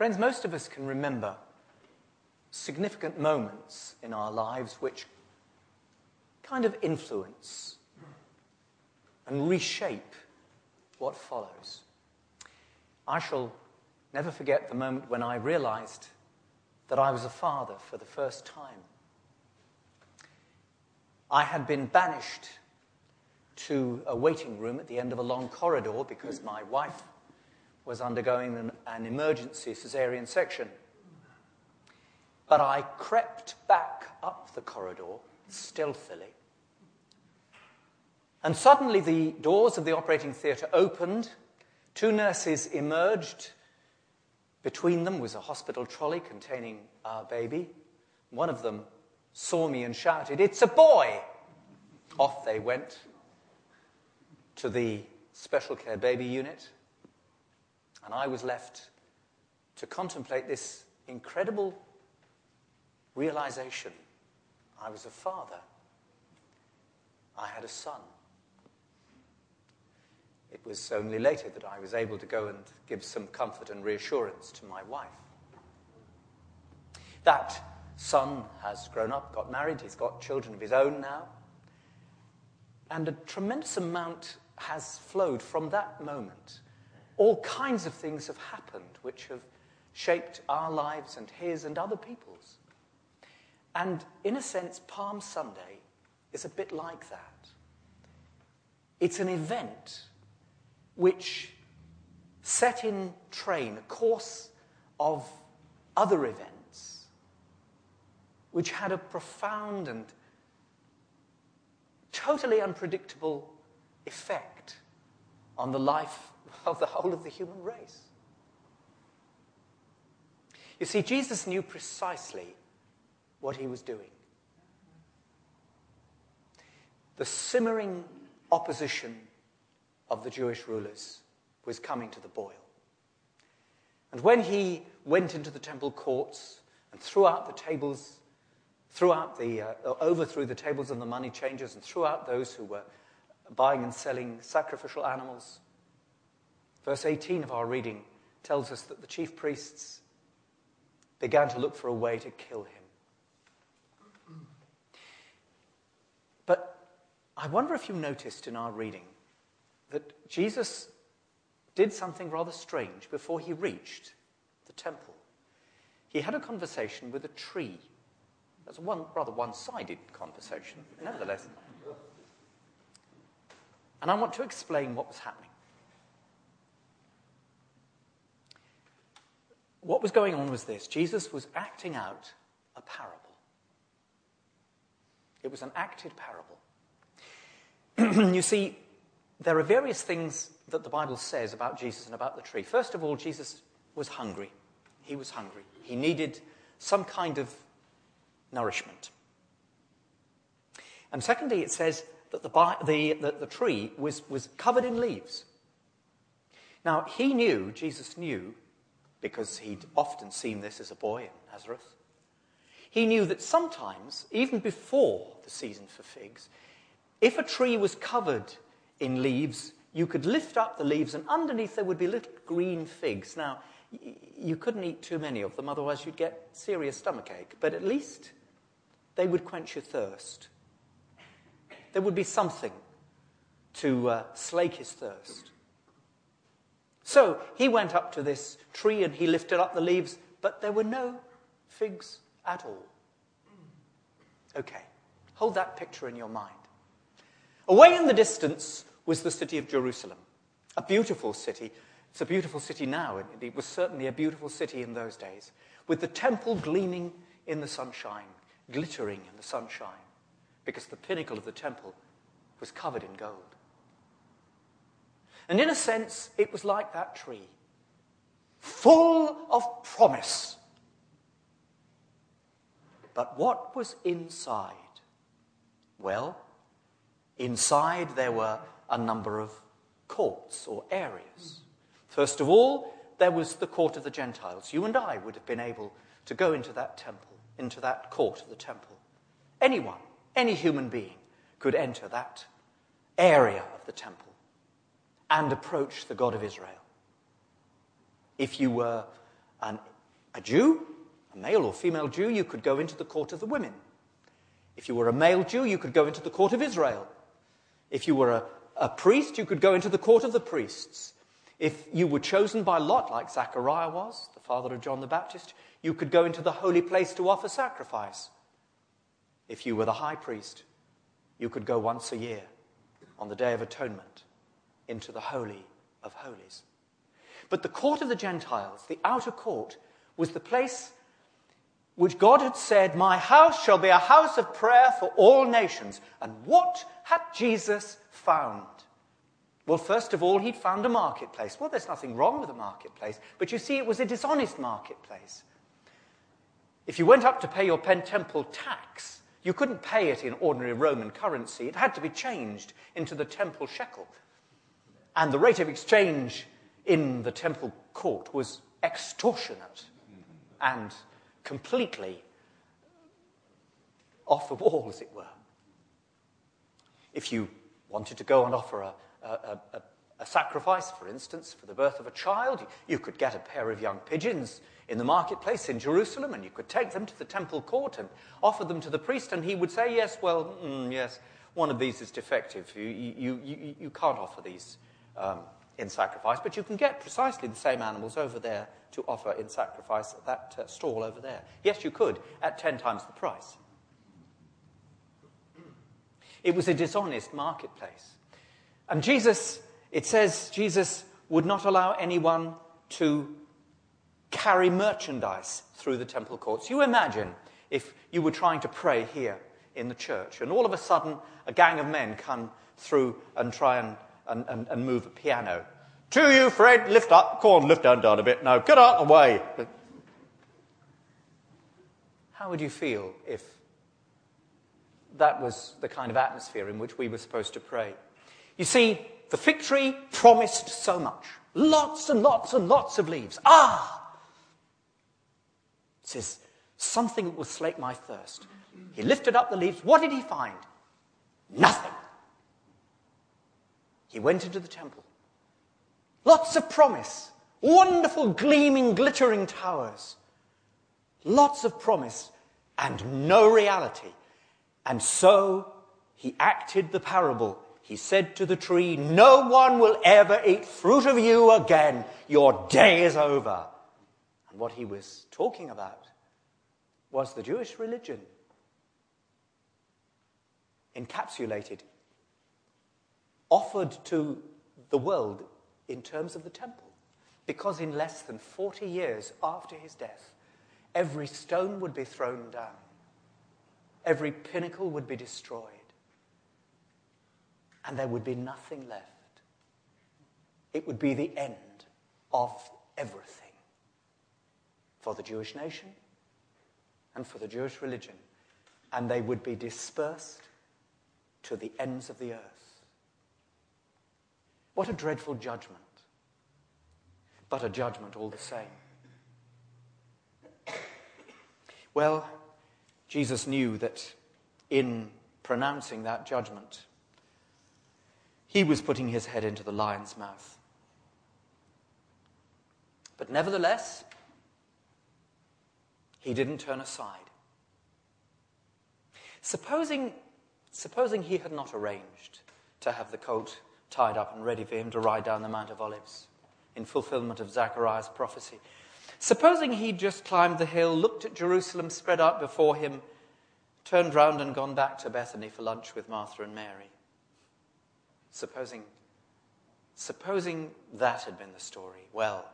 Friends, most of us can remember significant moments in our lives which kind of influence and reshape what follows. I shall never forget the moment when I realized that I was a father for the first time. I had been banished to a waiting room at the end of a long corridor because my wife was undergoing an, an emergency cesarean section. But I crept back up the corridor stealthily. And suddenly the doors of the operating theatre opened. Two nurses emerged. Between them was a hospital trolley containing our baby. One of them saw me and shouted, It's a boy! Off they went to the special care baby unit. And I was left to contemplate this incredible realization I was a father, I had a son. It was only later that I was able to go and give some comfort and reassurance to my wife. That son has grown up, got married, he's got children of his own now. And a tremendous amount has flowed from that moment all kinds of things have happened which have shaped our lives and his and other people's. And in a sense, Palm Sunday is a bit like that. It's an event which set in train a course of other events which had a profound and totally unpredictable effect on the life of the whole of the human race. You see, Jesus knew precisely what he was doing. The simmering opposition of the Jewish rulers was coming to the boil. And when he went into the temple courts and threw out the tables, threw out the, uh, overthrew the tables of the money changers and threw out those who were buying and selling sacrificial animals, Verse 18 of our reading tells us that the chief priests began to look for a way to kill him. But I wonder if you noticed in our reading that Jesus did something rather strange before he reached the temple. He had a conversation with a tree. That's a one, rather one sided conversation, nevertheless. And I want to explain what was happening. What was going on was this Jesus was acting out a parable. It was an acted parable. you see, there are various things that the Bible says about Jesus and about the tree. First of all, Jesus was hungry. He was hungry. He needed some kind of nourishment. And secondly, it says that the, the, the, the tree was, was covered in leaves. Now, he knew, Jesus knew, because he'd often seen this as a boy in Nazareth. He knew that sometimes, even before the season for figs, if a tree was covered in leaves, you could lift up the leaves, and underneath there would be little green figs. Now, you couldn't eat too many of them, otherwise, you'd get serious stomachache, but at least they would quench your thirst. There would be something to uh, slake his thirst. So he went up to this tree and he lifted up the leaves, but there were no figs at all. Okay, hold that picture in your mind. Away in the distance was the city of Jerusalem, a beautiful city. It's a beautiful city now, and it was certainly a beautiful city in those days, with the temple gleaming in the sunshine, glittering in the sunshine, because the pinnacle of the temple was covered in gold. And in a sense, it was like that tree, full of promise. But what was inside? Well, inside there were a number of courts or areas. First of all, there was the court of the Gentiles. You and I would have been able to go into that temple, into that court of the temple. Anyone, any human being could enter that area of the temple and approach the God of Israel. If you were an a Jew, a male or female Jew, you could go into the court of the women. If you were a male Jew, you could go into the court of Israel. If you were a, a priest, you could go into the court of the priests. If you were chosen by Lot, like Zachariah was, the father of John the Baptist, you could go into the holy place to offer sacrifice. If you were the high priest, you could go once a year on the Day of Atonement into the Holy of Holies. But the court of the Gentiles, the outer court, was the place which God had said, My house shall be a house of prayer for all nations. And what had Jesus found? Well, first of all, he'd found a marketplace. Well, there's nothing wrong with a marketplace, but you see, it was a dishonest marketplace. If you went up to pay your Temple tax, you couldn't pay it in ordinary Roman currency. It had to be changed into the temple shekel. And the rate of exchange in the temple court was extortionate and completely off the wall, as it were. If you wanted to go and offer a, a, a, a, sacrifice, for instance, for the birth of a child, you could get a pair of young pigeons in the marketplace in Jerusalem and you could take them to the temple court and offer them to the priest, and he would say, Yes, well, mm, yes, one of these is defective. You, you, you, you can't offer these um, in sacrifice, but you can get precisely the same animals over there to offer in sacrifice at that uh, stall over there. Yes, you could, at 10 times the price. It was a dishonest marketplace. And Jesus, it says, Jesus would not allow anyone to carry merchandise through the temple courts. You imagine if you were trying to pray here in the church, and all of a sudden a gang of men come through and try and, and, and, and move a piano to you, Fred. Lift up. Come on, lift down, down a bit. Now, get out of the way. How would you feel if that was the kind of atmosphere in which we were supposed to pray? You see, the fig tree promised so much. Lots and lots and lots of leaves. Ah! It says, something that will slake my thirst. He lifted up the leaves. What did he find? Nothing. He went into the temple. Lots of promise. Wonderful, gleaming, glittering towers. Lots of promise and no reality. And so he acted the parable. He said to the tree, No one will ever eat fruit of you again. Your day is over. And what he was talking about was the Jewish religion encapsulated, offered to the world in terms of the temple. Because in less than 40 years after his death, every stone would be thrown down, every pinnacle would be destroyed, and there would be nothing left. It would be the end of everything for the Jewish nation and for the Jewish religion, and they would be dispersed to the ends of the earth. What a dreadful judgment. But a judgment all the same. Well, Jesus knew that in pronouncing that judgment, he was putting his head into the lion's mouth. But nevertheless, he didn't turn aside. Supposing, supposing he had not arranged to have the colt tied up and ready for him to ride down the Mount of Olives in fulfillment of Zechariah's prophecy. Supposing he'd just climbed the hill, looked at Jerusalem spread out before him, turned round and gone back to Bethany for lunch with Martha and Mary. Supposing, supposing that had been the story, well,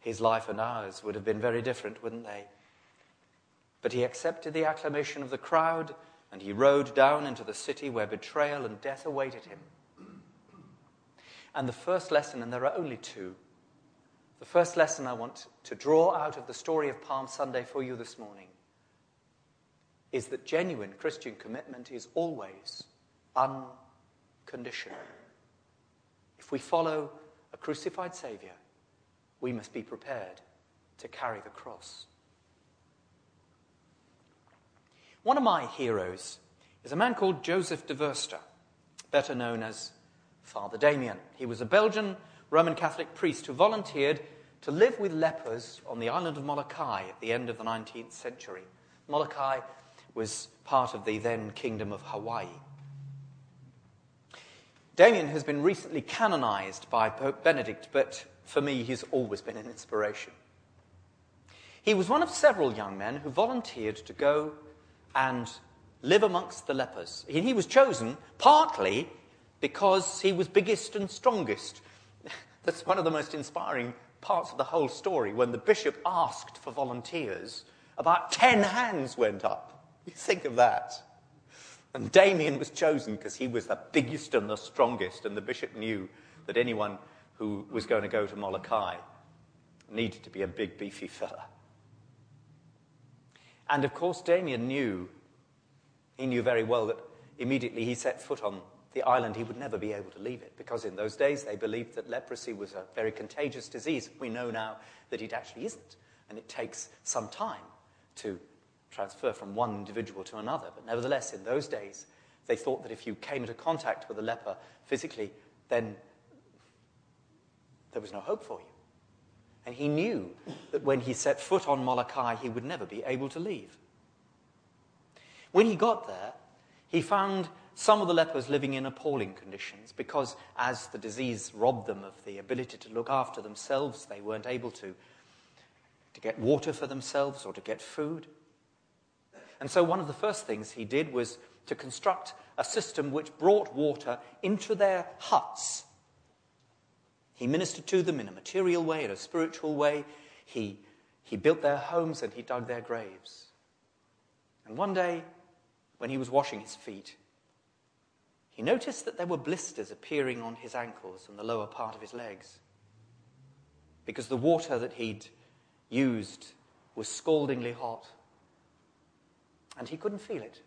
his life and ours would have been very different, wouldn't they? But he accepted the acclamation of the crowd and he rode down into the city where betrayal and death awaited him. And the first lesson, and there are only two, the first lesson I want to draw out of the story of Palm Sunday for you this morning is that genuine Christian commitment is always unconditional. If we follow a crucified Savior, we must be prepared to carry the cross. One of my heroes is a man called Joseph de Veuster, better known as Father Damien. He was a Belgian Roman Catholic priest who volunteered to live with lepers on the island of Molokai at the end of the 19th century. Molokai was part of the then Kingdom of Hawaii. Damien has been recently canonized by Pope Benedict, but for me, he's always been an inspiration. He was one of several young men who volunteered to go and live amongst the lepers. He was chosen partly because he was biggest and strongest. That's one of the most inspiring parts of the whole story. When the bishop asked for volunteers, about 10 hands went up. You think of that. And Damien was chosen because he was the biggest and the strongest, and the bishop knew that anyone who was going to go to Molokai needed to be a big, beefy fella. And of course, Damien knew, he knew very well that immediately he set foot on the island, he would never be able to leave it because in those days they believed that leprosy was a very contagious disease. We know now that it actually isn't, and it takes some time to transfer from one individual to another. But nevertheless, in those days, they thought that if you came into contact with a leper physically, then there was no hope for you. And he knew that when he set foot on Molokai, he would never be able to leave. When he got there, he found some of the lepers living in appalling conditions because, as the disease robbed them of the ability to look after themselves, they weren't able to, to get water for themselves or to get food. And so, one of the first things he did was to construct a system which brought water into their huts he ministered to them in a material way, in a spiritual way. He, he built their homes and he dug their graves. And one day, when he was washing his feet, he noticed that there were blisters appearing on his ankles and the lower part of his legs. Because the water that he'd used was scaldingly hot. And he couldn't feel it.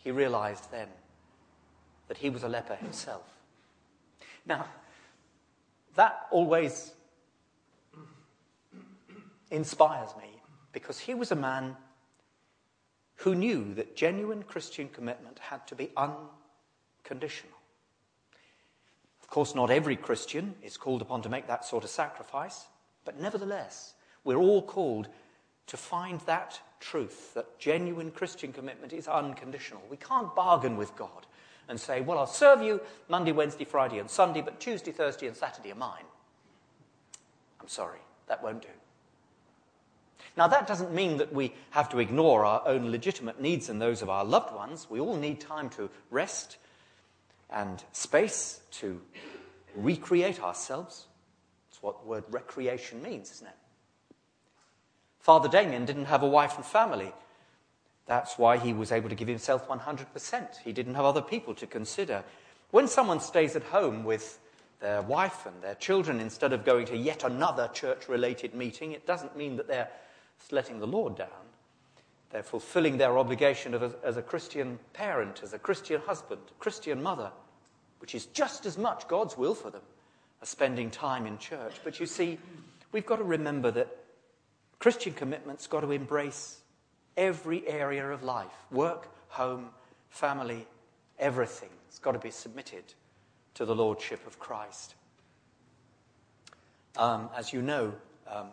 He realized then that he was a leper himself. Now, that always inspires me because he was a man who knew that genuine Christian commitment had to be unconditional. Of course, not every Christian is called upon to make that sort of sacrifice, but nevertheless, we're all called to find that truth that genuine Christian commitment is unconditional. We can't bargain with God and say, Well, I'll serve you Monday, Wednesday, Friday, and Sunday, but Tuesday, Thursday, and Saturday are mine. I'm sorry, that won't do. Now, that doesn't mean that we have to ignore our own legitimate needs and those of our loved ones. We all need time to rest and space to recreate ourselves. That's what the word recreation means, isn't it? Father Damien didn't have a wife and family. That's why he was able to give himself 100%. He didn't have other people to consider. When someone stays at home with their wife and their children instead of going to yet another church related meeting, it doesn't mean that they're letting the Lord down. They're fulfilling their obligation as, as a Christian parent, as a Christian husband, a Christian mother, which is just as much God's will for them as spending time in church. But you see, we've got to remember that Christian commitment's got to embrace every area of life work, home, family, everything. It's got to be submitted to the Lordship of Christ. Um, as you know, um,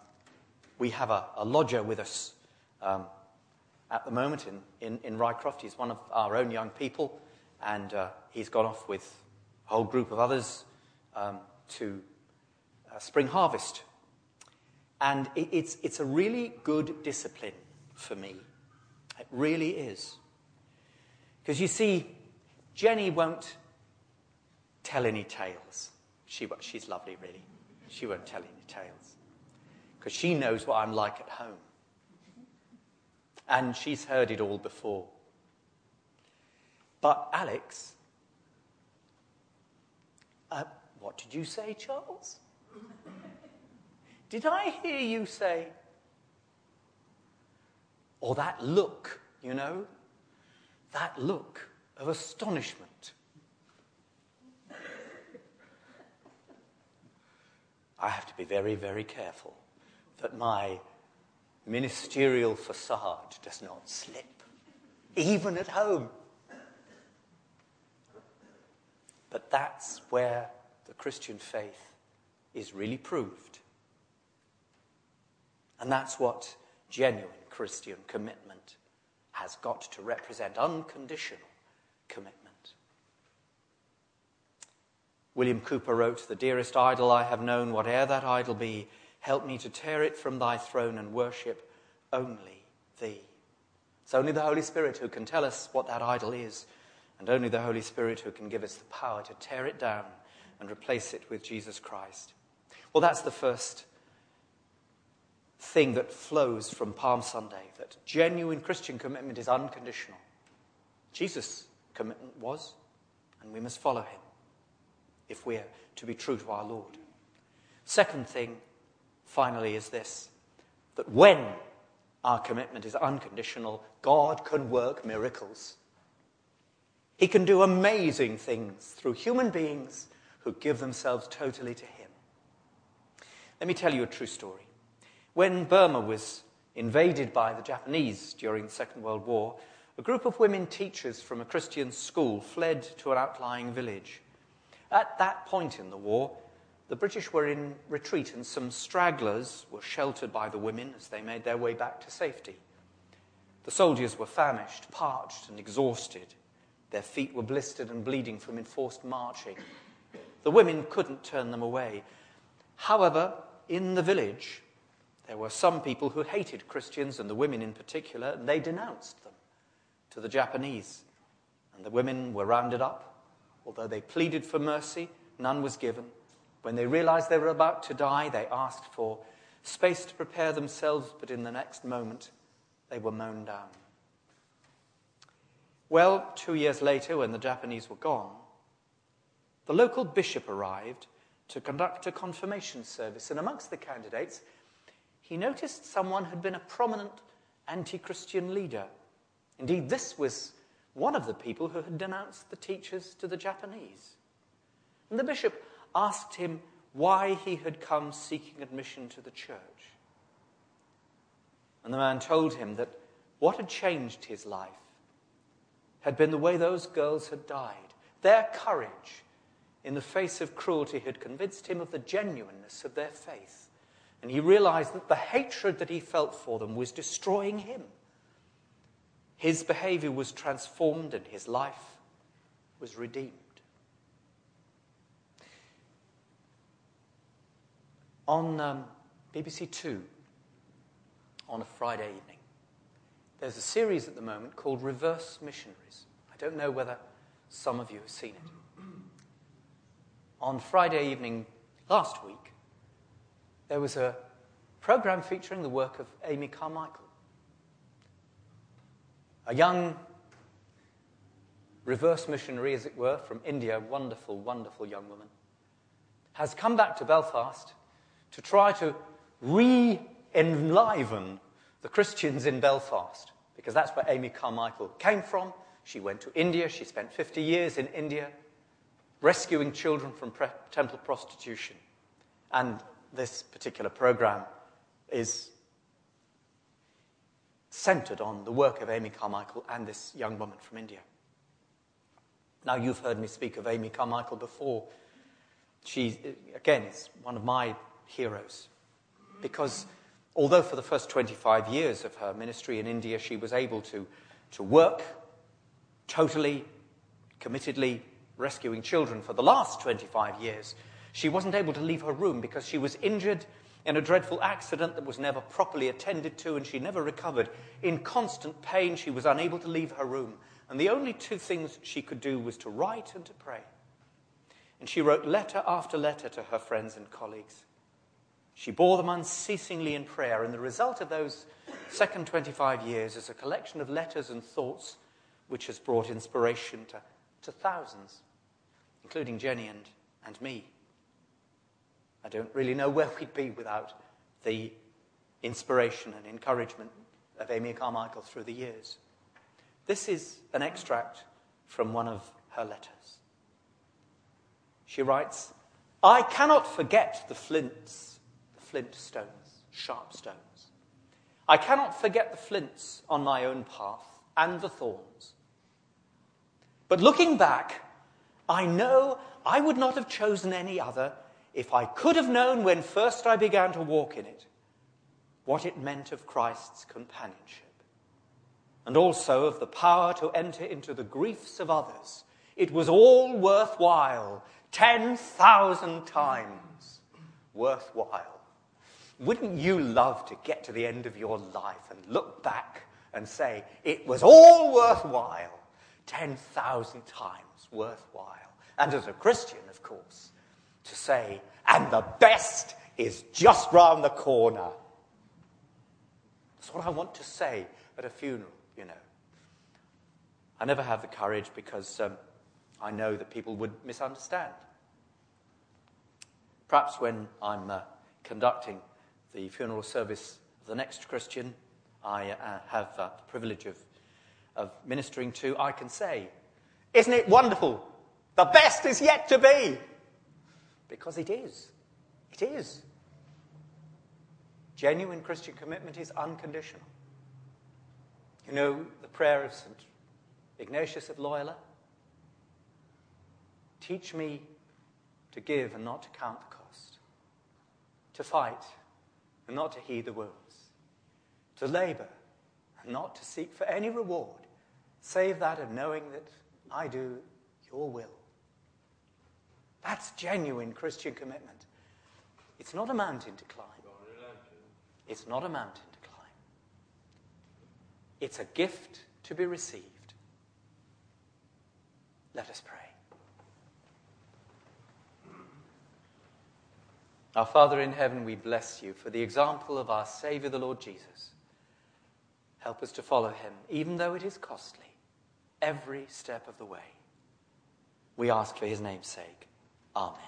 we have a, a, lodger with us um, at the moment in, in, in, Rycroft. He's one of our own young people, and uh, he's gone off with a whole group of others um, to uh, Spring Harvest. And it, it's, it's a really good discipline for me it really is. Because you see, Jenny won't tell any tales. She, she's lovely, really. She won't tell any tales. Because she knows what I'm like at home. And she's heard it all before. But Alex, uh, what did you say, Charles? Did I hear you say or that look, you know, that look of astonishment. I have to be very, very careful that my ministerial facade does not slip, even at home. But that's where the Christian faith is really proved. And that's what genuine Christian commitment has got to represent unconditional commitment. William Cowper wrote, The dearest idol I have known, whate'er that idol be, help me to tear it from thy throne and worship only thee. It's only the Holy Spirit who can tell us what that idol is, and only the Holy Spirit who can give us the power to tear it down and replace it with Jesus Christ. Well, that's the first thing that flows from Palm Sunday that genuine Christian commitment is unconditional. Jesus' commitment was, and we must follow him if we're to be true to our Lord. Second thing, finally, is this that when our commitment is unconditional, God can work miracles. He can do amazing things through human beings who give themselves totally to Him. Let me tell you a true story. When Burma was invaded by the Japanese during the Second World War, a group of women teachers from a Christian school fled to an outlying village. At that point in the war, the British were in retreat, and some stragglers were sheltered by the women as they made their way back to safety. The soldiers were famished, parched, and exhausted. Their feet were blistered and bleeding from enforced marching. The women couldn't turn them away. However, in the village, there were some people who hated Christians, and the women in particular, and they denounced them to the Japanese. And the women were rounded up. Although they pleaded for mercy, none was given. When they realized they were about to die, they asked for space to prepare themselves, but in the next moment, they were mown down. Well, two years later, when the Japanese were gone, the local bishop arrived to conduct a confirmation service, and amongst the candidates, he noticed someone had been a prominent anti Christian leader. Indeed, this was one of the people who had denounced the teachers to the Japanese. And the bishop asked him why he had come seeking admission to the church. And the man told him that what had changed his life had been the way those girls had died. Their courage in the face of cruelty had convinced him of the genuineness of their faith. And he realized that the hatred that he felt for them was destroying him. His behavior was transformed and his life was redeemed. On um, BBC Two, on a Friday evening, there's a series at the moment called Reverse Missionaries. I don't know whether some of you have seen it. On Friday evening last week, there was a program featuring the work of Amy Carmichael, a young reverse missionary, as it were, from India, wonderful, wonderful young woman, has come back to Belfast to try to re enliven the Christians in Belfast, because that's where Amy Carmichael came from. She went to India, she spent 50 years in India rescuing children from pre- temple prostitution. And this particular program is centered on the work of Amy Carmichael and this young woman from India. Now, you've heard me speak of Amy Carmichael before. She, again, is one of my heroes. Because although for the first 25 years of her ministry in India she was able to, to work totally, committedly, rescuing children for the last 25 years, she wasn't able to leave her room because she was injured in a dreadful accident that was never properly attended to and she never recovered. In constant pain, she was unable to leave her room. And the only two things she could do was to write and to pray. And she wrote letter after letter to her friends and colleagues. She bore them unceasingly in prayer, and the result of those second 25 years is a collection of letters and thoughts which has brought inspiration to, to thousands, including Jenny and, and me. I don't really know where we'd be without the inspiration and encouragement of Amy Carmichael through the years. This is an extract from one of her letters. She writes, I cannot forget the flints flint stones, sharp stones. I cannot forget the flints on my own path and the thorns. But looking back, I know I would not have chosen any other if I could have known when first I began to walk in it what it meant of Christ's companionship, and also of the power to enter into the griefs of others. It was all worthwhile, 10,000 times worthwhile. Wouldn't you love to get to the end of your life and look back and say, it was all worthwhile, 10,000 times worthwhile? And as a Christian, of course, to say, and the best is just round the corner. That's what I want to say at a funeral, you know. I never have the courage because um, I know that people would misunderstand. Perhaps when I'm uh, conducting the funeral service of the next Christian I uh, have uh, the privilege of, of ministering to, I can say, Isn't it wonderful? The best is yet to be. Because it is. It is. Genuine Christian commitment is unconditional. You know the prayer of St. Ignatius of Loyola? Teach me to give and not to count the cost, to fight and not to heed the wounds, to labor and not to seek for any reward, save that of knowing that I do your will. That's genuine Christian commitment. It's not a mountain to climb. It's not a mountain to climb. It's a gift to be received. Let us pray. Our Father in heaven, we bless you for the example of our Saviour, the Lord Jesus. Help us to follow him, even though it is costly, every step of the way. We ask for his name's sake. Amen.